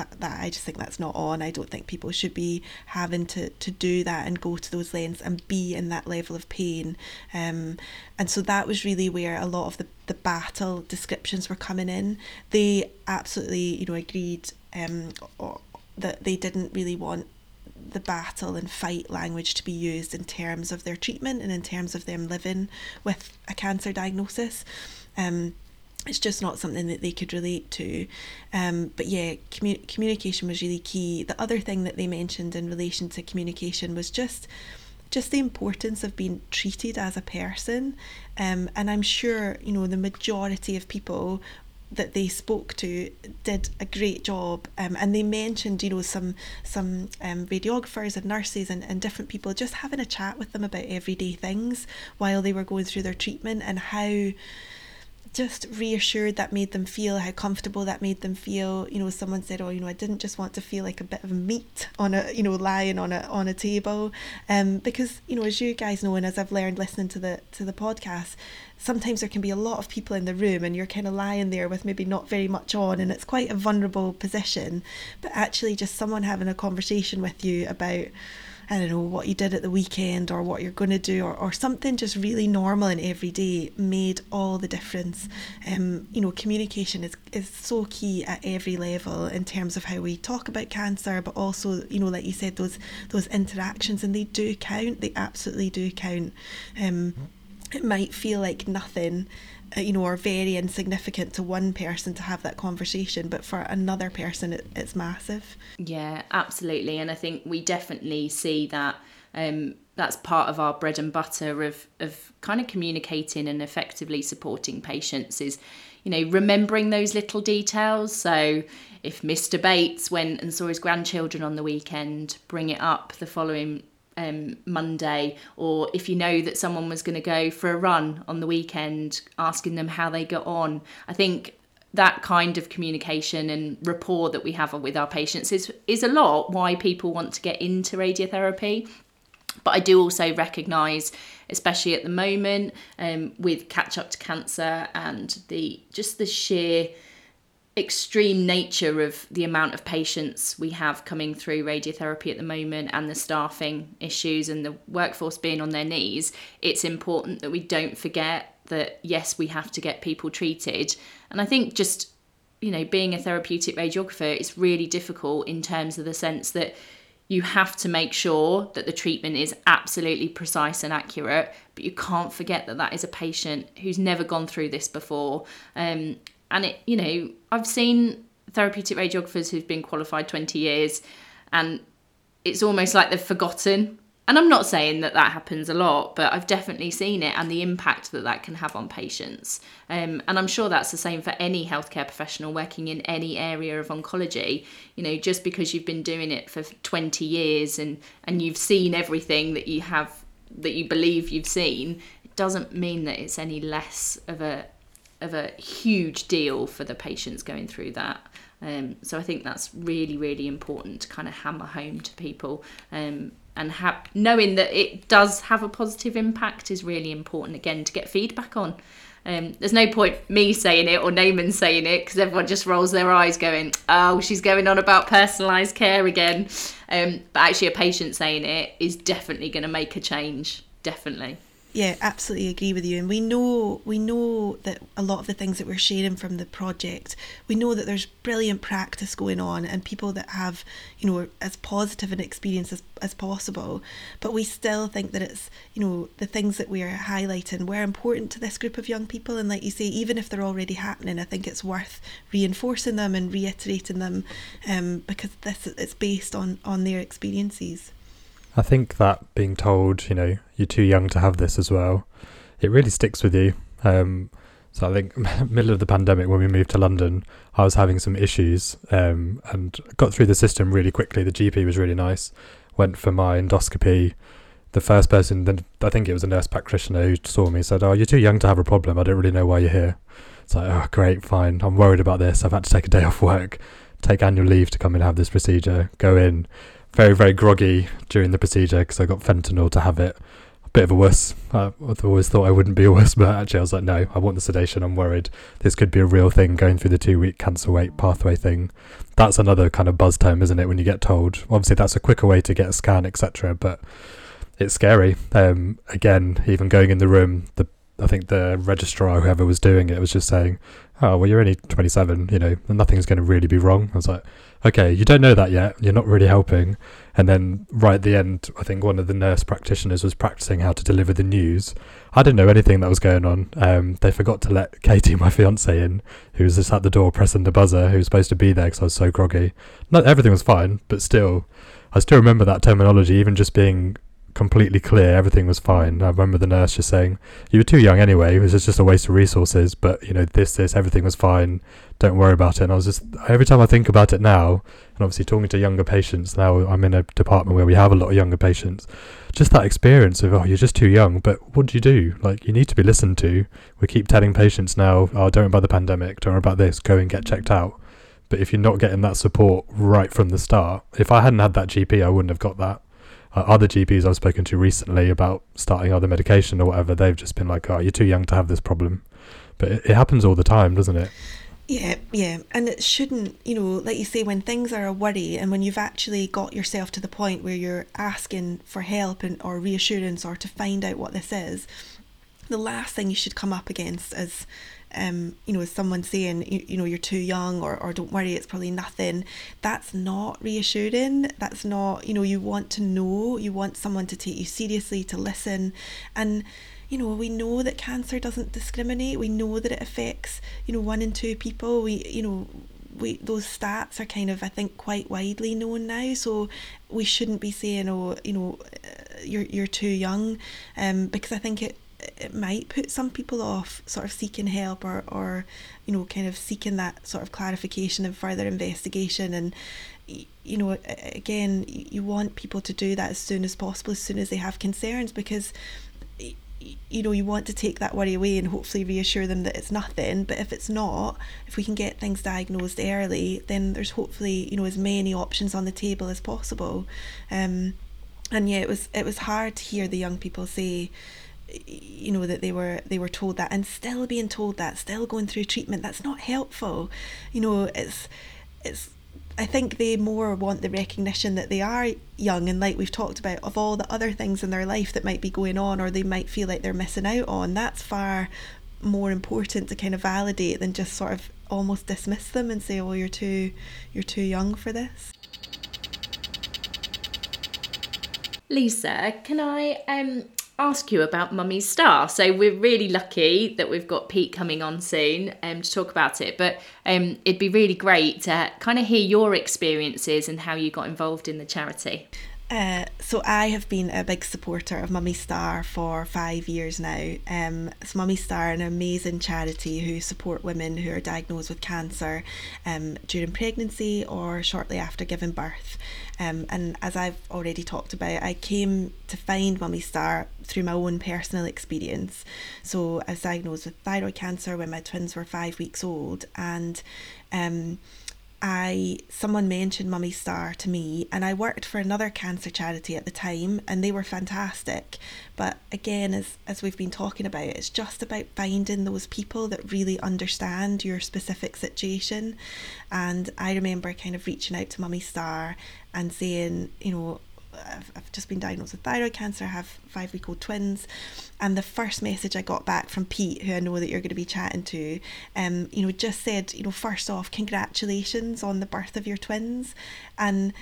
C: that, that I just think that's not on. I don't think people should be having to, to do that and go to those lengths and be in that level of pain. Um, and so that was really where a lot of the, the battle descriptions were coming in. They absolutely, you know, agreed um, that they didn't really want the battle and fight language to be used in terms of their treatment and in terms of them living with a cancer diagnosis. Um, it's just not something that they could relate to. Um, but yeah, commu- communication was really key. The other thing that they mentioned in relation to communication was just just the importance of being treated as a person. Um, and I'm sure, you know, the majority of people that they spoke to did a great job um, and they mentioned you know some some um, radiographers and nurses and, and different people just having a chat with them about everyday things while they were going through their treatment and how just reassured that made them feel how comfortable that made them feel. You know someone said oh you know i didn't just want to feel like a bit of meat on a you know lying on a on a table. Um because you know as you guys know and as i've learned listening to the to the podcast sometimes there can be a lot of people in the room and you're kind of lying there with maybe not very much on and it's quite a vulnerable position. But actually just someone having a conversation with you about I don't know, what you did at the weekend or what you're going to do or, or something just really normal and everyday made all the difference. Um, you know, communication is, is so key at every level in terms of how we talk about cancer, but also, you know, like you said, those those interactions and they do count, they absolutely do count. Um, it might feel like nothing you know, are very insignificant to one person to have that conversation, but for another person, it, it's massive.
D: Yeah, absolutely. And I think we definitely see that um, that's part of our bread and butter of, of kind of communicating and effectively supporting patients is, you know, remembering those little details. So if Mr. Bates went and saw his grandchildren on the weekend, bring it up the following um, Monday, or if you know that someone was going to go for a run on the weekend, asking them how they got on. I think that kind of communication and rapport that we have with our patients is is a lot why people want to get into radiotherapy. But I do also recognise, especially at the moment, um, with catch up to cancer and the just the sheer extreme nature of the amount of patients we have coming through radiotherapy at the moment and the staffing issues and the workforce being on their knees, it's important that we don't forget that yes, we have to get people treated. And I think just, you know, being a therapeutic radiographer is really difficult in terms of the sense that you have to make sure that the treatment is absolutely precise and accurate, but you can't forget that that is a patient who's never gone through this before. Um, and it, you know, I've seen therapeutic radiographers who've been qualified 20 years and it's almost like they've forgotten. And I'm not saying that that happens a lot, but I've definitely seen it and the impact that that can have on patients. Um, and I'm sure that's the same for any healthcare professional working in any area of oncology. You know, just because you've been doing it for 20 years and, and you've seen everything that you have, that you believe you've seen, it doesn't mean that it's any less of a, of a huge deal for the patients going through that. Um, so I think that's really, really important to kind of hammer home to people. Um, and ha- knowing that it does have a positive impact is really important again to get feedback on. Um, there's no point me saying it or Naman saying it because everyone just rolls their eyes going, oh, she's going on about personalised care again. Um, but actually, a patient saying it is definitely going to make a change. Definitely
C: yeah, absolutely agree with you. And we know we know that a lot of the things that we're sharing from the project, we know that there's brilliant practice going on and people that have, you know, as positive an experience as, as possible. But we still think that it's, you know, the things that we're highlighting were important to this group of young people. And like you say, even if they're already happening, I think it's worth reinforcing them and reiterating them um, because this it's based on on their experiences.
A: I think that being told, you know, you're too young to have this as well, it really sticks with you. Um, so I think middle of the pandemic when we moved to London, I was having some issues um, and got through the system really quickly. The GP was really nice. Went for my endoscopy. The first person, then I think it was a nurse practitioner who saw me, said, "Oh, you're too young to have a problem. I don't really know why you're here." It's like, "Oh, great, fine. I'm worried about this. I've had to take a day off work, take annual leave to come and have this procedure. Go in." Very, very groggy during the procedure because I got fentanyl to have it. A bit of a wuss. I, always thought I wouldn't be a but actually I was like, no, I want the sedation. I'm worried this could be a real thing going through the two week cancer wait pathway thing. That's another kind of buzz term, isn't it? When you get told, obviously that's a quicker way to get a scan, etc. But it's scary. Um, again, even going in the room, the I think the registrar, whoever was doing it, was just saying, "Oh, well, you're only 27. You know, and nothing's going to really be wrong." I was like, "Okay, you don't know that yet. You're not really helping." And then right at the end, I think one of the nurse practitioners was practicing how to deliver the news. I didn't know anything that was going on. Um, they forgot to let Katie, my fiance, in, who was just at the door pressing the buzzer, who was supposed to be there because I was so groggy. Not everything was fine, but still, I still remember that terminology, even just being completely clear. Everything was fine. I remember the nurse just saying, "You were too young anyway. It was just a waste of resources." But you know, this, this, everything was fine. Don't worry about it. And I was just every time I think about it now, and obviously talking to younger patients now, I'm in a department where we have a lot of younger patients. Just that experience of oh, you're just too young. But what do you do? Like you need to be listened to. We keep telling patients now, oh, don't worry about the pandemic. Don't worry about this. Go and get checked out. But if you're not getting that support right from the start, if I hadn't had that GP, I wouldn't have got that uh, other GPs I've spoken to recently about starting other medication or whatever, they've just been like, "Oh, you're too young to have this problem," but it, it happens all the time, doesn't it?
C: Yeah, yeah, and it shouldn't, you know, like you say, when things are a worry and when you've actually got yourself to the point where you're asking for help and or reassurance or to find out what this is, the last thing you should come up against is um, you know, someone saying, you, you know, you're too young or, or don't worry, it's probably nothing, that's not reassuring. That's not, you know, you want to know, you want someone to take you seriously, to listen. And, you know, we know that cancer doesn't discriminate. We know that it affects, you know, one in two people. We, you know, we those stats are kind of I think quite widely known now. So we shouldn't be saying, oh, you know, uh, you're you're too young, um, because I think it it might put some people off sort of seeking help or, or you know kind of seeking that sort of clarification and further investigation. And you know again you want people to do that as soon as possible as soon as they have concerns because you know you want to take that worry away and hopefully reassure them that it's nothing. But if it's not if we can get things diagnosed early then there's hopefully you know as many options on the table as possible. Um and yeah it was it was hard to hear the young people say you know that they were they were told that and still being told that still going through treatment that's not helpful. You know it's it's I think they more want the recognition that they are young and like we've talked about of all the other things in their life that might be going on or they might feel like they're missing out on that's far more important to kind of validate than just sort of almost dismiss them and say oh you're too you're too young for this.
D: Lisa, can I um ask you about Mummy's Star. So we're really lucky that we've got Pete coming on soon um, to talk about it. But um, it'd be really great to kind of hear your experiences and how you got involved in the charity.
C: Uh, so I have been a big supporter of Mummy Star for five years now. Um, so Mummy Star, an amazing charity who support women who are diagnosed with cancer um, during pregnancy or shortly after giving birth. Um, and as I've already talked about, I came to find Mummy Star through my own personal experience. So I was diagnosed with thyroid cancer when my twins were five weeks old, and um, I someone mentioned Mummy Star to me and I worked for another cancer charity at the time and they were fantastic. But again as as we've been talking about it's just about finding those people that really understand your specific situation. And I remember kind of reaching out to Mummy Star and saying you know I've, I've just been diagnosed with thyroid cancer, I have five week old twins. And the first message I got back from Pete, who I know that you're going to be chatting to, um, you know, just said, you know, first off, congratulations on the birth of your twins. And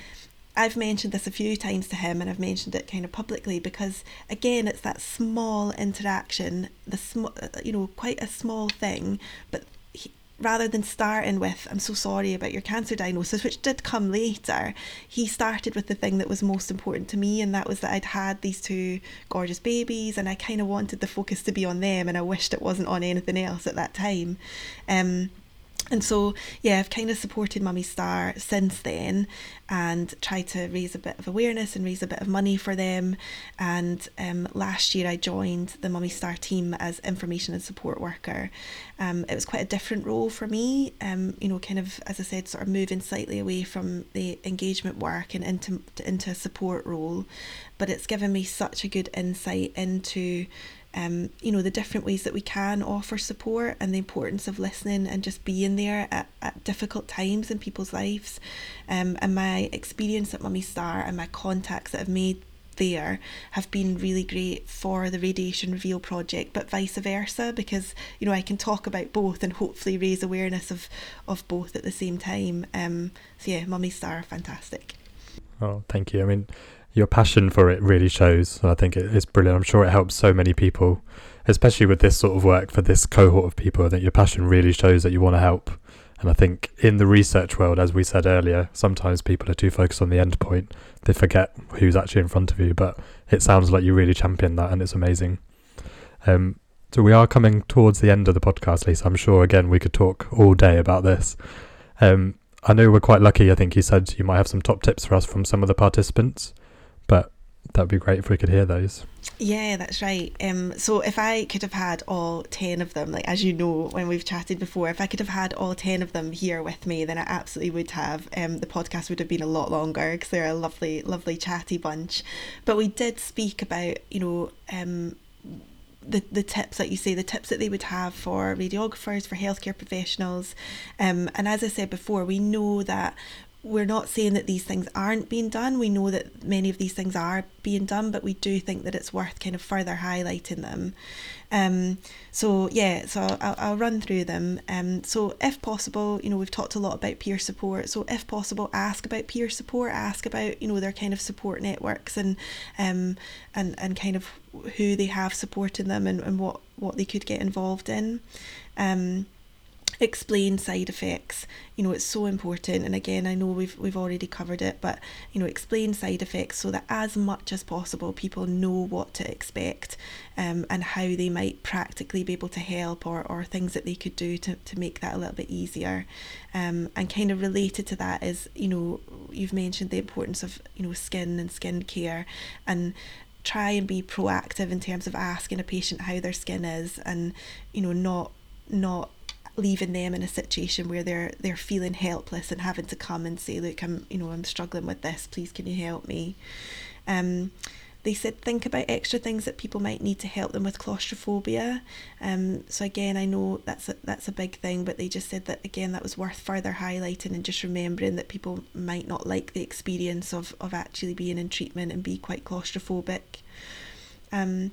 C: I've mentioned this a few times to him and I've mentioned it kind of publicly because again it's that small interaction the small you know quite a small thing but rather than starting with, I'm so sorry about your cancer diagnosis, which did come later, he started with the thing that was most important to me, and that was that I'd had these two gorgeous babies, and I kind of wanted the focus to be on them, and I wished it wasn't on anything else at that time. Um, and so, yeah, I've kind of supported Mummy Star since then and tried to raise a bit of awareness and raise a bit of money for them. And um, last year I joined the Mummy Star team as information and support worker. Um, it was quite a different role for me, um, you know, kind of, as I said, sort of moving slightly away from the engagement work and into, into a support role. But it's given me such a good insight into um, you know, the different ways that we can offer support and the importance of listening and just being there at, at difficult times in people's lives. Um, and my experience at Mummy Star and my contacts that I've made there have been really great for the Radiation Reveal project, but vice versa, because you know I can talk about both and hopefully raise awareness of of both at the same time. Um, so yeah, Mummy Star, fantastic.
A: Oh, thank you. I mean, your passion for it really shows. I think it's brilliant. I'm sure it helps so many people, especially with this sort of work for this cohort of people. I think your passion really shows that you want to help And I think in the research world, as we said earlier, sometimes people are too focused on the end point. They forget who's actually in front of you. But it sounds like you really champion that, and it's amazing. Um, so we are coming towards the end of the podcast, Lisa. I'm sure again we could talk all day about this. Um, I know we're quite lucky. I think you said you might have some top tips for us from some of the participants, that'd be great if we could hear those.
C: Yeah, that's right. Um, so if I could have had all 10 of them, like as you know, when we've chatted before, if I could have had all 10 of them here with me, then I absolutely would have. Um, the podcast would have been a lot longer because they're a lovely, lovely chatty bunch. But we did speak about, you know, um, the, the tips that you say, the tips that they would have for radiographers, for healthcare professionals. Um, and as I said before, we know that we're not saying that these things aren't being done. We know that many of these things are being done, but we do think that it's worth kind of further highlighting them. Um, so yeah, so I'll, I'll run through them. Um, so if possible, you know, we've talked a lot about peer support. So if possible, ask about peer support. Ask about you know their kind of support networks and um, and and kind of who they have supporting them and, and what what they could get involved in. Um, explain side effects. You know it's so important and again i know we've we've already covered it but you know explain side effects so that as much as possible people know what to expect um, and how they might practically be able to help or, or things that they could do to, to make that a little bit easier. Um, and kind of related to that is you know you've mentioned the importance of you know skin and skin care and try and be proactive in terms of asking a patient how their skin is and you know not not leaving them in a situation where they're they're feeling helpless and having to come and say look I'm you know I'm struggling with this. Please can you help me? Um they said think about extra things that people might need to help them with claustrophobia. Um so again I know that's a, that's a big thing but they just said that again that was worth further highlighting and just remembering that people might not like the experience of of actually being in treatment and be quite claustrophobic. Um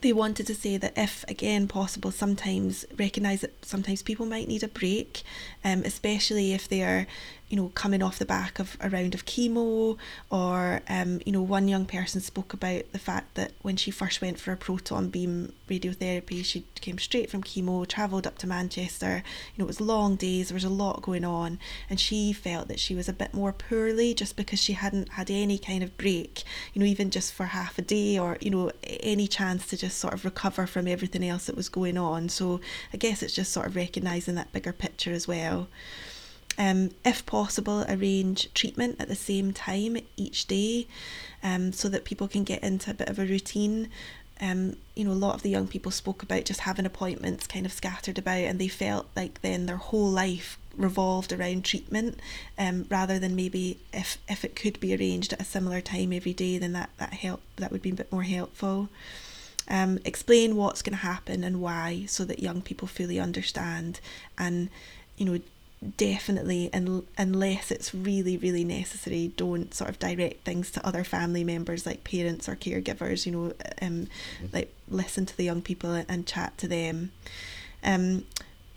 C: they wanted to say that if again possible sometimes recognize that sometimes people might need a break um, especially if they are you know, coming off the back of a round of chemo, or um, you know, one young person spoke about the fact that when she first went for a proton beam radiotherapy, she came straight from chemo, travelled up to Manchester. You know, it was long days, there was a lot going on, and she felt that she was a bit more poorly just because she hadn't had any kind of break, you know, even just for half a day or you know, any chance to just sort of recover from everything else that was going on. So I guess it's just sort of recognising that bigger picture as well. Um, if possible, arrange treatment at the same time each day um, so that people can get into a bit of a routine. Um, you know, a lot of the young people spoke about just having appointments kind of scattered about, and they felt like then their whole life revolved around treatment um, rather than maybe if, if it could be arranged at a similar time every day, then that, that help that would be a bit more helpful. Um, explain what's going to happen and why so that young people fully understand and you know definitely and unless it's really really necessary don't sort of direct things to other family members like parents or caregivers you know um mm-hmm. like listen to the young people and chat to them um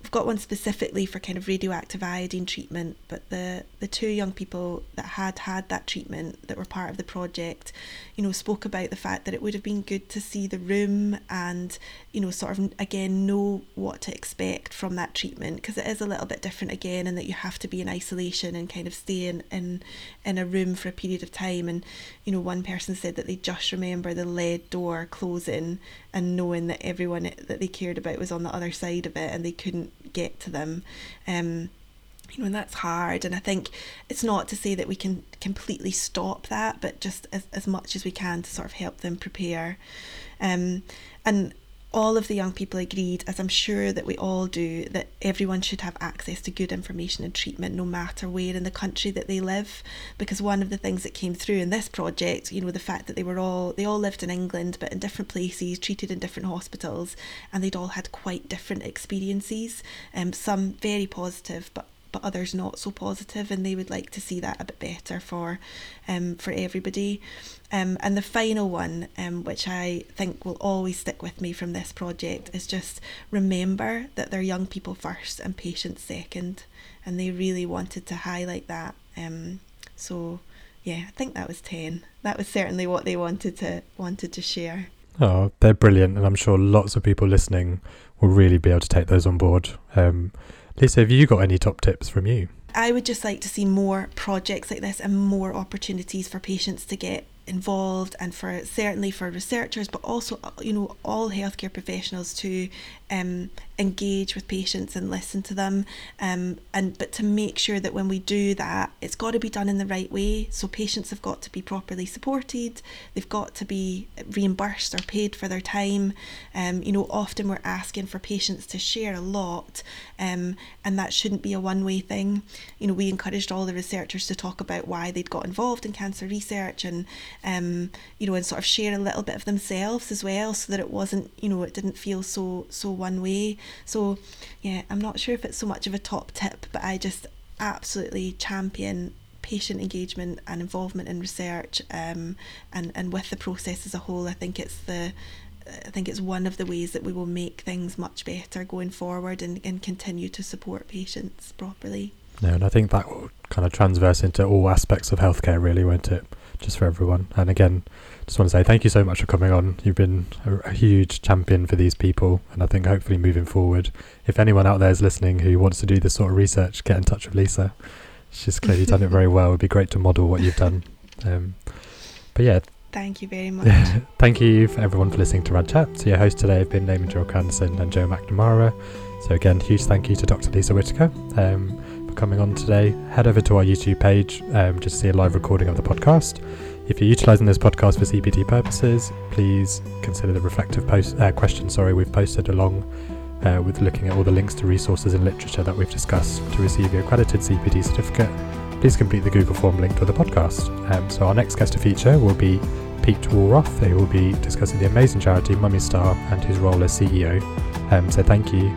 C: We've got one specifically for kind of radioactive iodine treatment, but the, the two young people that had had that treatment that were part of the project, you know, spoke about the fact that it would have been good to see the room and, you know, sort of again know what to expect from that treatment because it is a little bit different again and that you have to be in isolation and kind of stay in, in, in a room for a period of time. And, you know, one person said that they just remember the lead door closing and knowing that everyone that they cared about was on the other side of it and they couldn't get to them um you know and that's hard. And i think it's not to say that we can completely stop that but just as, as much as we can to sort of help them prepare. Um and all of the young people agreed, as I'm sure that we all do, that everyone should have access to good information and treatment no matter where in the country that they live. Because one of the things that came through in this project, you know, the fact that they were all they all lived in England but in different places, treated in different hospitals, and they'd all had quite different experiences. Um, some very positive, but but others not so positive, and they would like to see that a bit better for um, for everybody. Um, and the final one, um, which I think will always stick with me from this project, is just remember that they're young people first and patients second, and they really wanted to highlight that. Um, so yeah, I think that was ten. That was certainly what they wanted to wanted to share.
A: Oh, they're brilliant, and I'm sure lots of people listening will really be able to take those on board. Um, Lisa, have you got any top tips from you?
C: I would just like to see more projects like this and more opportunities for patients to get involved and for certainly for researchers but also you know all healthcare professionals to um, engage with patients and listen to them. Um, and but to make sure that when we do that it's got to be done in the right way. So patients have got to be properly supported. They've got to be reimbursed or paid for their time. Um, you know often we're asking for patients to share a lot um, and that shouldn't be a one-way thing. You know we encouraged all the researchers to talk about why they'd got involved in cancer research and um, you know and sort of share a little bit of themselves as well so that it wasn't you know it didn't feel so so one way. So, yeah, I'm not sure if it's so much of a top tip, but I just absolutely champion patient engagement and involvement in research um, and, and with the process as a whole. I think it's the I think it's one of the ways that we will make things much better going forward and, and continue to support patients properly.
A: No, and I think that will kind of transverse into all aspects of healthcare, really, won't it? Just for everyone. And again, just want to say thank you so much for coming on. You've been a, a, huge champion for these people, and I think hopefully moving forward, if anyone out there is listening who wants to do this sort of research, get in touch with Lisa. She's clearly done it very well. It'd be great to model what you've done. Um, but yeah.
C: Thank you very much.
A: thank you for everyone for listening to Rad Chat. So your hosts today have been Naman Julka Anderson and Joe McNamara. So again, huge thank you to Dr. Lisa Whitaker um, coming on today. Head over to our YouTube page um, just to see a live recording of the podcast. If you're utilising this podcast for CPD purposes, please consider the reflective post uh, question. Sorry, we've posted along uh, with looking at all the links to resources and literature that we've discussed to receive your accredited CPD certificate. Please complete the Google form linked with the podcast. Um, so our next guest to feature will be Pete Wallroth, who will be discussing the amazing charity Mummy Star and his role as CEO. Um, so thank you